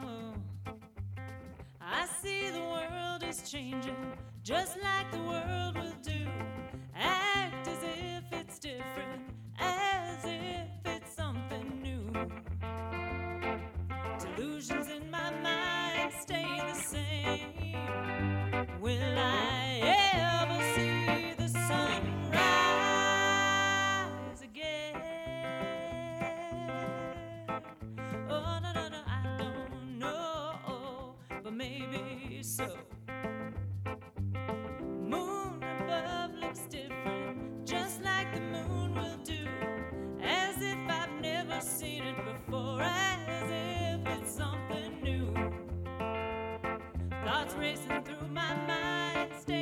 Oh, I see the world is changing, just like the world will do. Thoughts racing through my mind. Stay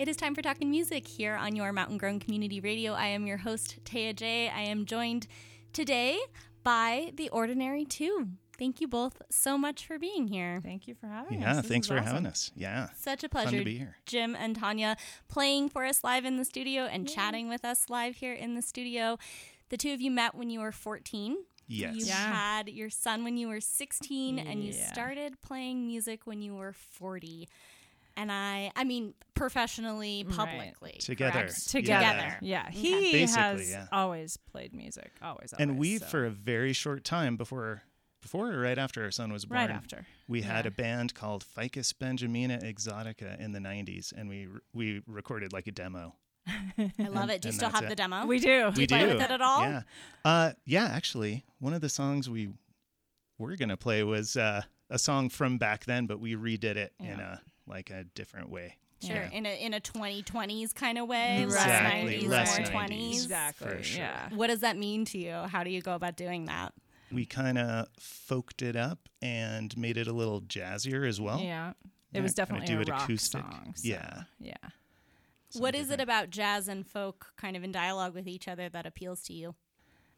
It is time for talking music here on your Mountain Grown Community Radio. I am your host, Taya J. I am joined today by The Ordinary Two. Thank you both so much for being here. Thank you for having us. Yeah, thanks for awesome. having us. Yeah. Such a Fun pleasure. to be here. Jim and Tanya playing for us live in the studio and chatting with us live here in the studio. The two of you met when you were 14. Yes. You Yeah. had your son when you were 16 and you started playing music when you were 40. And I I mean professionally, Right. publicly. Together. correct? Together. Together. Yeah. He Basically, has yeah. always played music. Always. And we, so. for a very short time before, before or right after our son was born, Right after. we had Yeah. a band called Ficus Benjamina Exotica in the '90s, and we we recorded like a demo. I love it. Do you still have it. the demo? We do. you play do. with it at all? Yeah. Uh, yeah. Actually, one of the songs we were gonna play was uh, a song from back then, but we redid it in a like a different way. Sure, Yeah. in a in a 2020s kind of way, mm-hmm. Exactly, less 90s, less more 20s. Exactly. For sure. Yeah. What does that mean to you? How do you go about doing that? We kind of folked it up and made it a little jazzier as well. Yeah. It Yeah, was definitely do a it rock acoustic. song. so, Yeah. Yeah. what is it about jazz and folk kind of in dialogue with each other that appeals to you?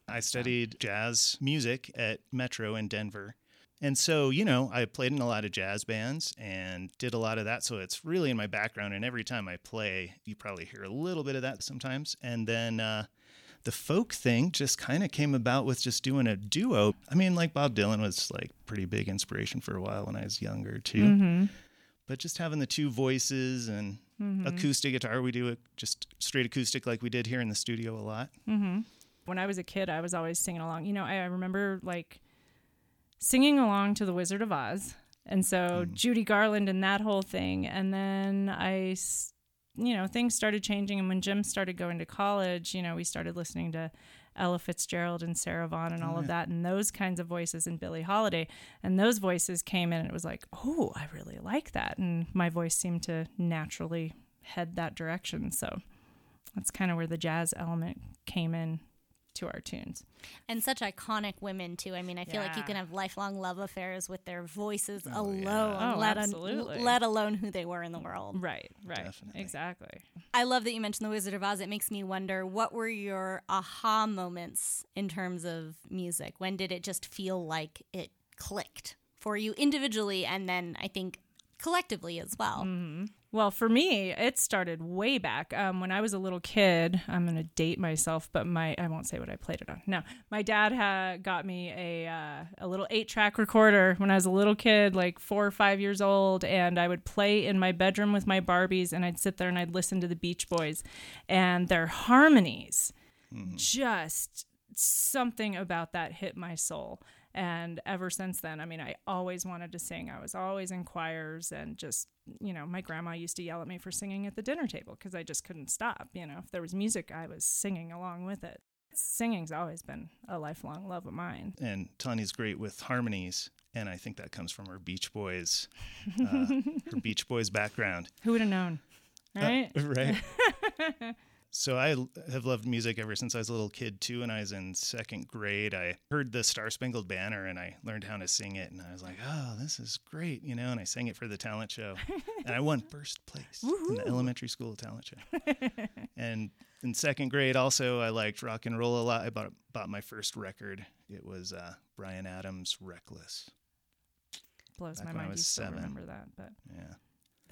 I studied jazz music at Metro in Denver. And so, you know, I played in a lot of jazz bands and did a lot of that. So it's really in my background. And every time I play, you probably hear a little bit of that sometimes. And then uh, the folk thing just kind of came about with just doing a duo. I mean, like Bob Dylan was like pretty big inspiration for a while when I was younger too. but just having the two voices and Mm-hmm. acoustic guitar, we do it just straight acoustic like we did here in the studio a lot. when I was a kid, I was always singing along. You know, I remember like singing along to The Wizard of Oz. And so hmm. Judy Garland and that whole thing. And then I, you know, things started changing. And when Jim started going to college, you know, we started listening to Ella Fitzgerald and Sarah Vaughan and all of that and those kinds of voices and Billie Holiday. And those voices came in and it was like, oh, I really like that. And my voice seemed to naturally head that direction. So that's kind of where the jazz element came in to our tunes. And such iconic women too. I mean, I feel like you can have lifelong love affairs with their voices Oh, alone, yeah. Oh, let, un- absolutely. let alone who they were in the world. Right, right. Definitely. Exactly. I love that you mentioned the Wizard of Oz. It makes me wonder what were your aha moments in terms of music? When did it just feel like it clicked for you individually and then I think collectively as well? Mm-hmm. Well, for me, it started way back um, when I was a little kid. I'm going to date myself, but my I won't say what I played it on. No, my dad had got me a uh, a little eight track recorder when I was a little kid, like four or five years old, and I would play in my bedroom with my Barbies, and I'd sit there and I'd listen to the Beach Boys, and their harmonies, just something about that hit my soul. And ever since then, I mean, I always wanted to sing. I was always in choirs and just, you know, my grandma used to yell at me for singing at the dinner table because I just couldn't stop. You know, if there was music, I was singing along with it. Singing's always been a lifelong love of mine. And Tanya's great with harmonies, and I think that comes from her Beach Boys, uh, her Beach Boys background. Who would have known? Right? Uh, right. so I have loved music ever since I was a little kid too. When I was in second grade, I heard the Star Spangled Banner and I learned how to sing it. And I was like, "Oh, this is great," you know. And I sang it for the talent show, and I won first place in the elementary school talent show. and in second grade, also, I liked rock and roll a lot. I bought bought my first record. It was uh, Bryan Adams' "Reckless." Blows Back my when I mind. You still seven. remember that, but Yeah,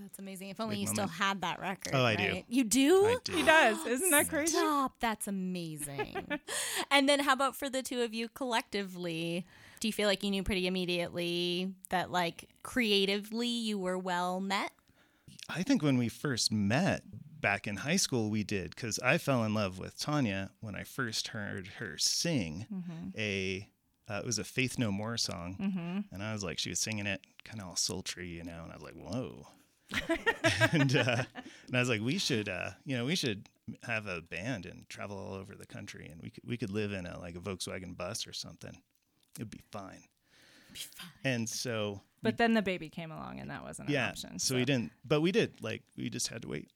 That's amazing. If only Big you still had that record. Oh, I do. You do? I do. he does. Isn't that crazy? Stop. That's amazing. and then how about for the two of you collectively? Do you feel like you knew pretty immediately that like creatively you were well met? I think when we first met back in high school, we did because I fell in love with Tanya when I first heard her sing a. Uh, it was a Faith No More song, and I was like, she was singing it kind of all sultry, you know, and I was like, whoa. and uh, and I was like, we should, uh, you know, we should have a band and travel all over the country, and we could we could live in a like a Volkswagen bus or something. It'd be fine. And so But then the baby came along, and that wasn't an yeah, option. so we didn't, but we did. Like we just had to wait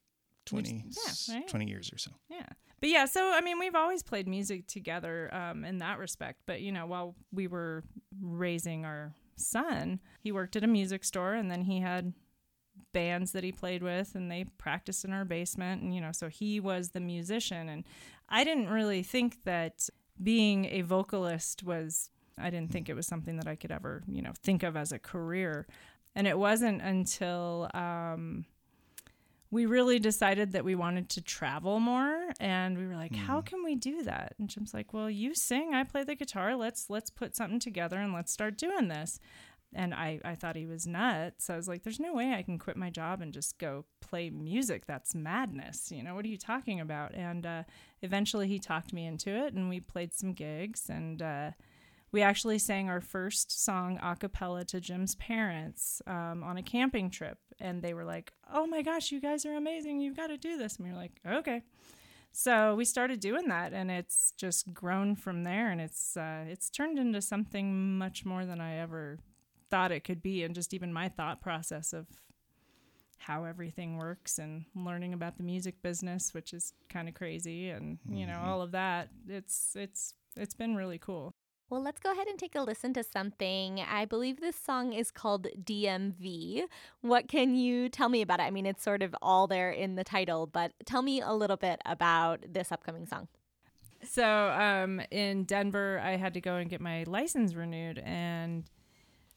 20, yeah, right? 20 years or so. Yeah. But yeah, so I mean, we've always played music together um, in that respect. But, you know, while we were raising our son, he worked at a music store and then he had bands that he played with and they practiced in our basement. And, you know, so he was the musician. And I didn't really think that being a vocalist was, I didn't think it was something that I could ever, you know, think of as a career. And it wasn't until, um, we really decided that we wanted to travel more and we were like how can we do that and jim's like well you sing i play the guitar let's let's put something together and let's start doing this and i i thought he was nuts So i was like there's no way i can quit my job and just go play music that's madness you know what are you talking about and uh, eventually he talked me into it and we played some gigs and uh, we actually sang our first song a cappella to Jim's parents um, on a camping trip. And they were like, oh my gosh, you guys are amazing. You've got to do this. And we were like, okay. So we started doing that, and it's just grown from there. And it's uh, it's turned into something much more than I ever thought it could be. And just even my thought process of how everything works and learning about the music business, which is kind of crazy, and you know all of that. It's it's it's been really cool. Well, let's go ahead and take a listen to something. I believe this song is called DMV. What can you tell me about it? I mean, it's sort of all there in the title, but tell me a little bit about this upcoming song. So um, in Denver, I had to go and get my license renewed, and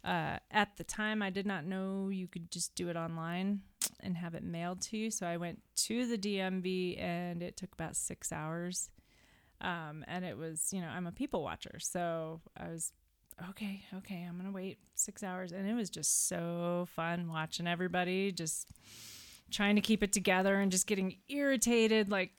uh, at the time, I did not know you could just do it online and have it mailed to you. So I went to the DMV, and it took about six hours. Um, and it was, you know, I'm a people watcher, so I was okay, okay, I'm going to wait six hours. And it was just so fun watching everybody just trying to keep it together and just getting irritated. Like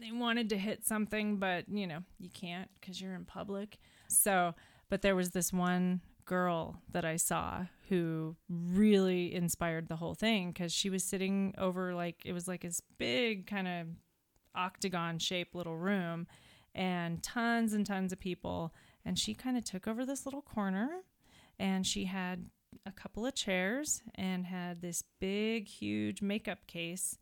they wanted to hit something, but you know, you can't because you're in public. So, but there was this one girl that I saw who really inspired the whole thing because she was sitting over like it was like this big kind of octagon shaped little room and tons and tons of people. And she kind of took over this little corner and she had a couple of chairs and had this big huge makeup case.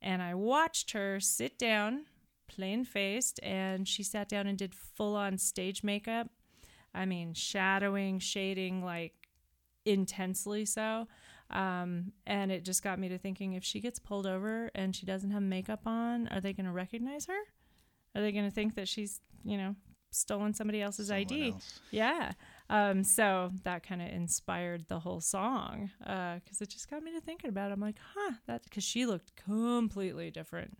And I watched her sit down plain faced and she sat down and did full on stage makeup I mean, shadowing, shading, like intensely so. Um, and it just got me to thinking if she gets pulled over and she doesn't have makeup on, are they going to recognize her? Are they going to think that she's, you know, stolen somebody else's Someone ID? else. Yeah. Um, so that kind of inspired the whole song because it just got me to thinking about it. I'm like, huh, that because she looked completely different.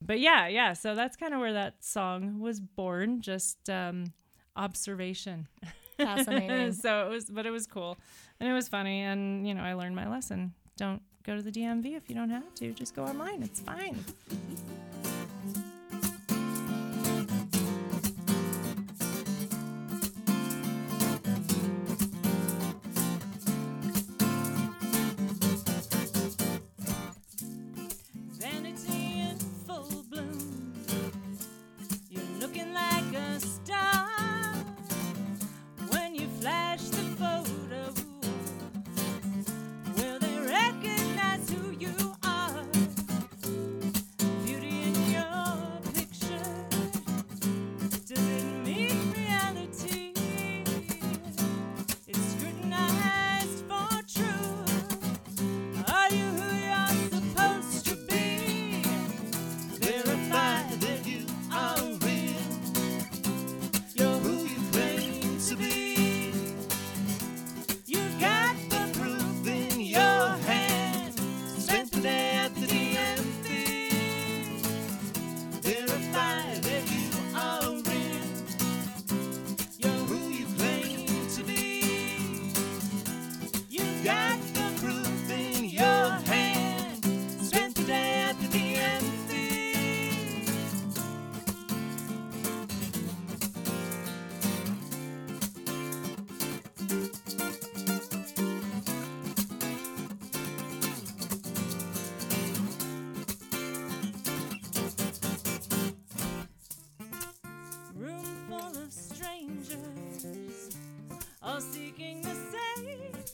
But yeah, yeah. So that's kind of where that song was born. Just um, observation. Fascinating. so it was, but it was cool and it was funny. And, you know, I learned my lesson. Don't go to the DMV if you don't have to. Just go online. It's fine. Full of strangers, all seeking the same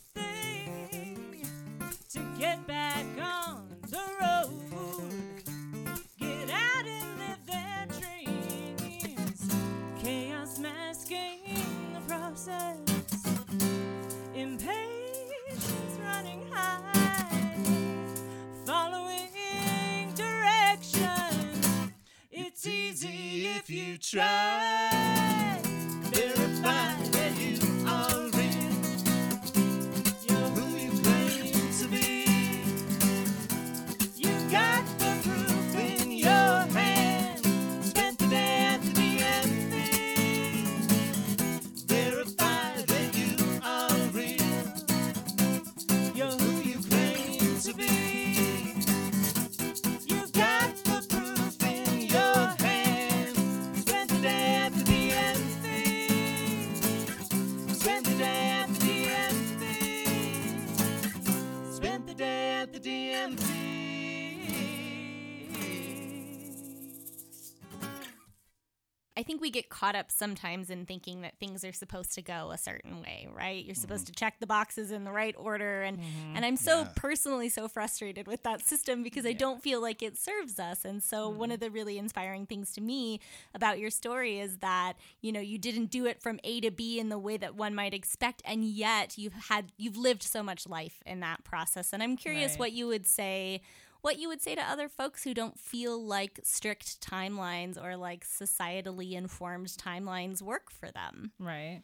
we get caught up sometimes in thinking that things are supposed to go a certain way, right? You're supposed mm-hmm. to check the boxes in the right order and mm-hmm. and I'm so Yeah. personally so frustrated with that system because I don't feel like it serves us. And so one mm-hmm. of the really inspiring things to me about your story is that, you know, you didn't do it from A to B in the way that one might expect and yet you've had you've lived so much life in that process. And I'm curious Right. what you would say what you would say to other folks who don't feel like strict timelines or like societally informed timelines work for them. Right.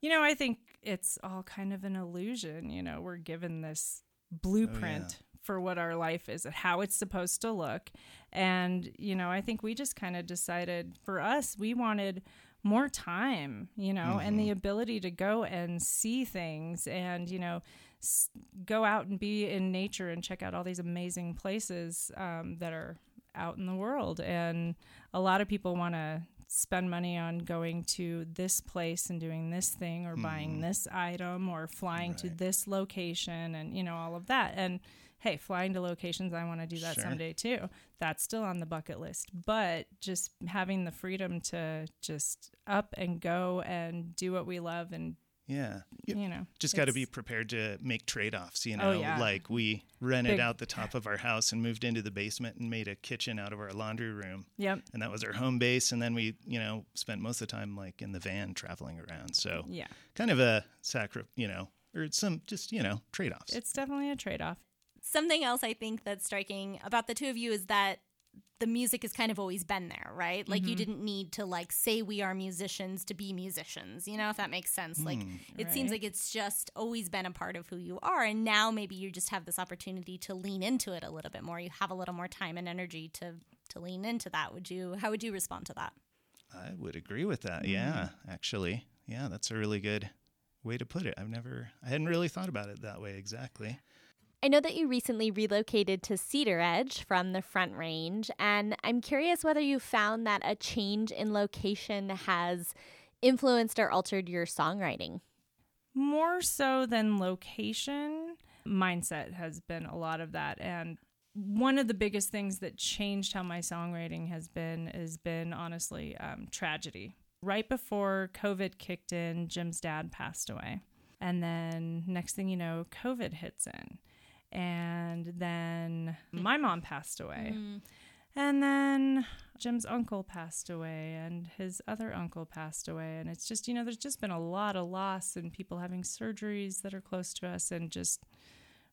You know, I think it's all kind of an illusion. You know, we're given this blueprint oh, for what our life is, and how it's supposed to look. And, you know, I think we just kind of decided for us, we wanted more time, you know, and the mm-hmm. ability to go and see things and, you know, s- go out and be in nature and check out all these amazing places um, that are out in the world. And a lot of people want to spend money on going to this place and doing this thing or buying this item or flying to this location and, you know, all of that. And, hey, flying to locations, I want to do that Sure. someday too. That's still on the bucket list. But just having the freedom to just up and go and do what we love and, Yeah. You you know, just got to be prepared to make trade offs, you oh, know? Oh, yeah. Like we rented Big- out the top of our house and moved into the basement and made a kitchen out of our laundry room. Yep. And that was our home base. And then we, you know, spent most of the time like in the van traveling around. So Yeah. kind of a sacri, you know, or some just, you know, trade offs. It's definitely a trade off. Something else I think that's striking about the two of you is that the music has kind of always been there, right? Like you mm-hmm. didn't need to like say we are musicians to be musicians, you know, if that makes sense. Like hmm. it seems like it's just always been a part of who you are and now maybe you just have this opportunity to lean into it a little bit more. You have a little more time and energy to to lean into that. Would you how would you respond to that? I would agree with that. Mm-hmm. Yeah, actually. Yeah, that's a really good way to put it. I've never, I hadn't really thought about it that way exactly. I know that you recently relocated to Cedaredge from the Front Range, and I'm curious whether you found that a change in location has influenced or altered your songwriting. More so than location, mindset has been a lot of that. And one of the biggest things that changed how my songwriting has been has been honestly um, tragedy. Right before COVID kicked in, Jim's dad passed away. And then next thing you know, COVID hits in. And then my mom passed away. And then Jim's uncle passed away, and his other uncle passed away. And it's just, you know, there's just been a lot of loss and people having surgeries that are close to us and just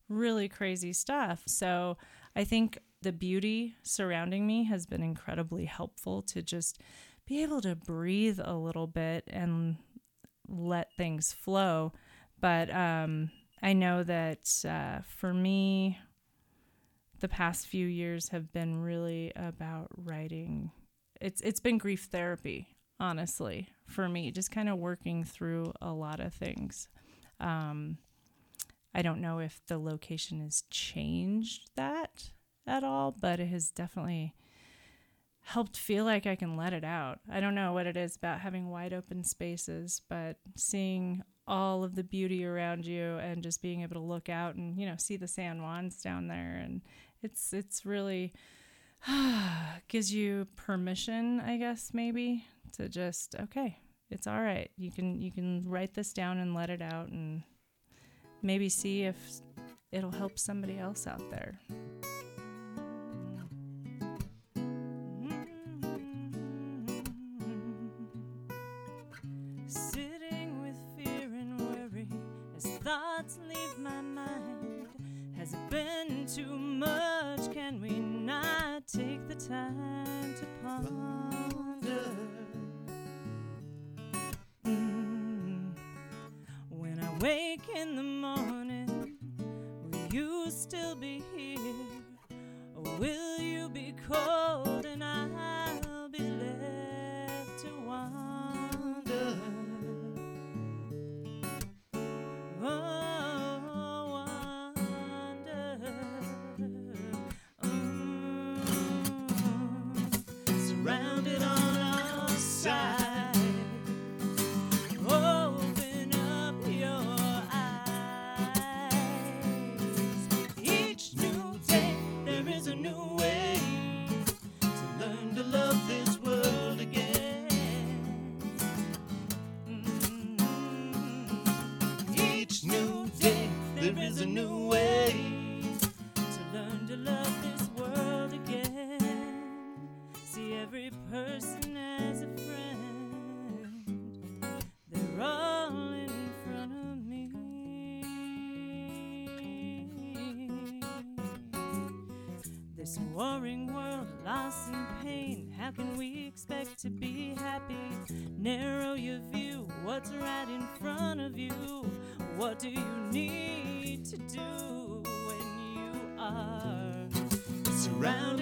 really crazy stuff. So I think the beauty surrounding me has been incredibly helpful to just be able to breathe a little bit and let things flow. But um, I know that uh, for me, the past few years have been really about writing. It's it's been grief therapy, honestly, for me. Just kind of working through a lot of things. Um, I don't know if the location has changed that at all, but it has definitely helped feel like I can let it out. I don't know what it is about having wide open spaces, but seeing all of the beauty around you and just being able to look out and you know see the San Juans down there and it's it's really gives you permission, I guess maybe, to just okay, it's all right. You can you can write this down and let it out and maybe see if it'll help somebody else out there. Time to ponder? Mm. When I wake in the morning, will you still be here? Or will you be cold person as a friend. They're all in front of me. This warring world, loss and pain. How can we expect to be happy? Narrow your view. What's right in front of you? What do you need to do when you are surrounded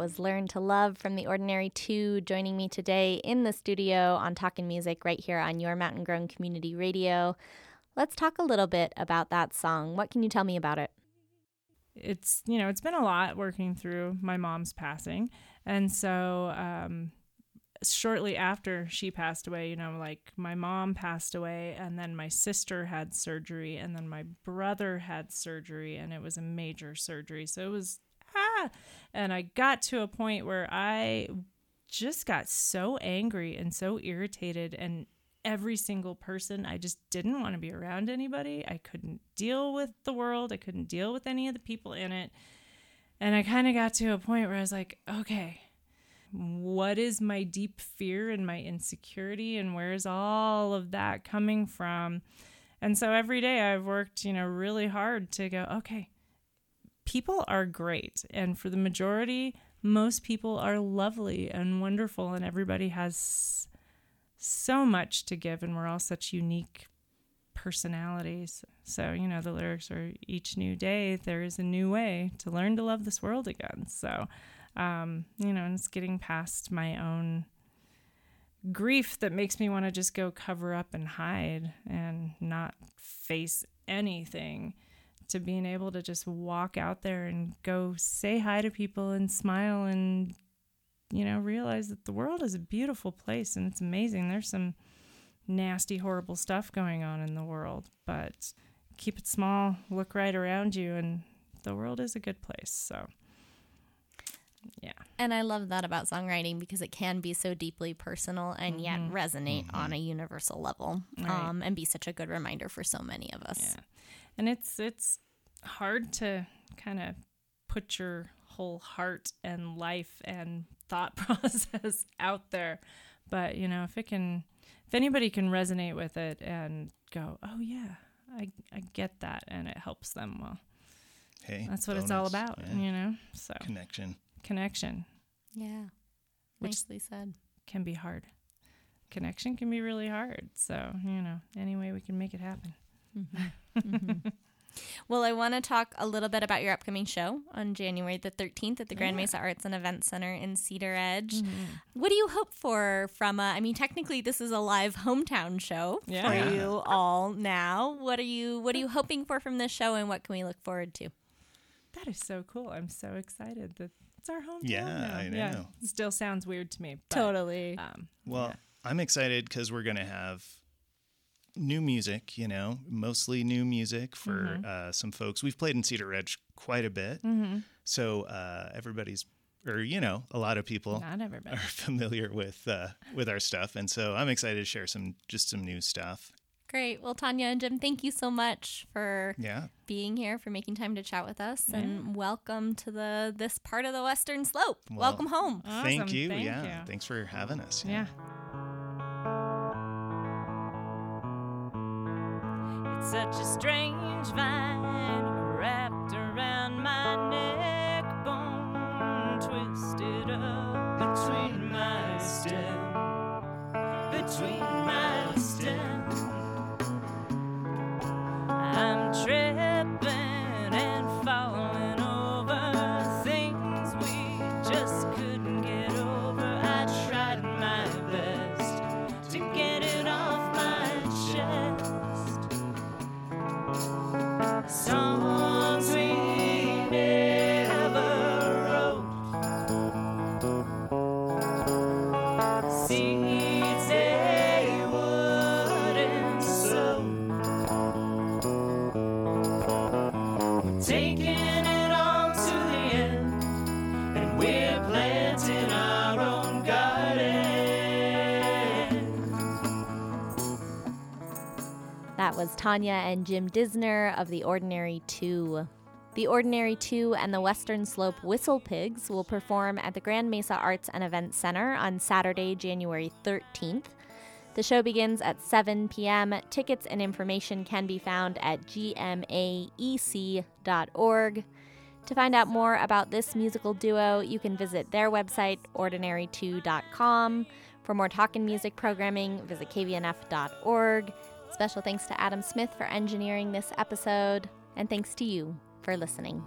was Learn to Love from The Ordinary Two, joining me today in the studio on Talking Music right here on your Mountain Grown Community Radio. Let's talk a little bit about that song. What can you tell me about it? it's you know it's been a lot working through my mom's passing and so um shortly after she passed away you know like my mom passed away and then my sister had surgery and then my brother had surgery and it was a major surgery so it was ah and i got to a point where i just got so angry and so irritated and every single person. I just didn't want to be around anybody. I couldn't deal with the world. I couldn't deal with any of the people in it. And I kind of got to a point where I was like, okay, what is my deep fear and my insecurity and where's all of that coming from? And so every day I've worked, you know, really hard to go, okay, people are great. And for the majority, most people are lovely and wonderful, and everybody has so much to give, and we're all such unique personalities. So, you know, the lyrics are each new day, there is a new way to learn to love this world again. So, um, you know, and it's getting past my own grief that makes me want to just go cover up and hide and not face anything to being able to just walk out there and go say hi to people and smile and you know realize that the world is a beautiful place and it's amazing there's some nasty horrible stuff going on in the world but keep it small look right around you and the world is a good place so yeah And I love that about songwriting because it can be so deeply personal and yet Mm-hmm. resonate on a universal level Right. um, and be such a good reminder for so many of us. Yeah. And it's it's hard to kind of put your whole heart and life and thought process out there. But, you know, if it can if anybody can resonate with it and go, "Oh yeah, I I get that," and it helps them, well, Hey, that's what it's all about, Yeah. you know? So, Connection. connection Yeah. Which- Nicely said. can be hard. Connection can be really hard. So, you know, any way we can make it happen. Well, I want to talk a little bit about your upcoming show on January the 13th at the Grand Yeah. Mesa Arts and Events Center in Cedaredge. Mm-hmm. What do you hope for from a, I mean, technically this is a live hometown show Yeah. for you all now. What are you what are you hoping for from this show and what can we look forward to? That is so cool. I'm so excited that it's our hometown. Yeah, now. I Yeah, know. still sounds weird to me. But, Totally. Um, Well, I'm excited because we're going to have new music, you know, mostly new music for Mm-hmm. uh, some folks. We've played in Cedaredge quite a bit. Mm-hmm. So uh, everybody's, or, you know, a lot of people not everybody. are familiar with uh, with our stuff. And so I'm excited to share some, just some new stuff. Great. Well, Tanya and Jim, thank you so much for Yeah. being here, for making time to chat with us, and welcome to the this part of the Western Slope. Well, welcome home. Thank you. Thank yeah. you. Thanks for having us. Yeah. It's such a strange vine wrapped around my neck bone, twisted up between my stem, between my Tanya and Jim Disner of The Ordinary Two. The Ordinary Two and the Western Slope Whistle Pigs will perform at the Grand Mesa Arts and Events Center on Saturday, January 13th. The show begins at 7 p.m. Tickets and information can be found at gmaec.org. To find out more about this musical duo, you can visit their website, ordinary2.com. For more talk and music programming, visit kvnf.org. Special thanks to Adam Smith for engineering this episode, and thanks to you for listening.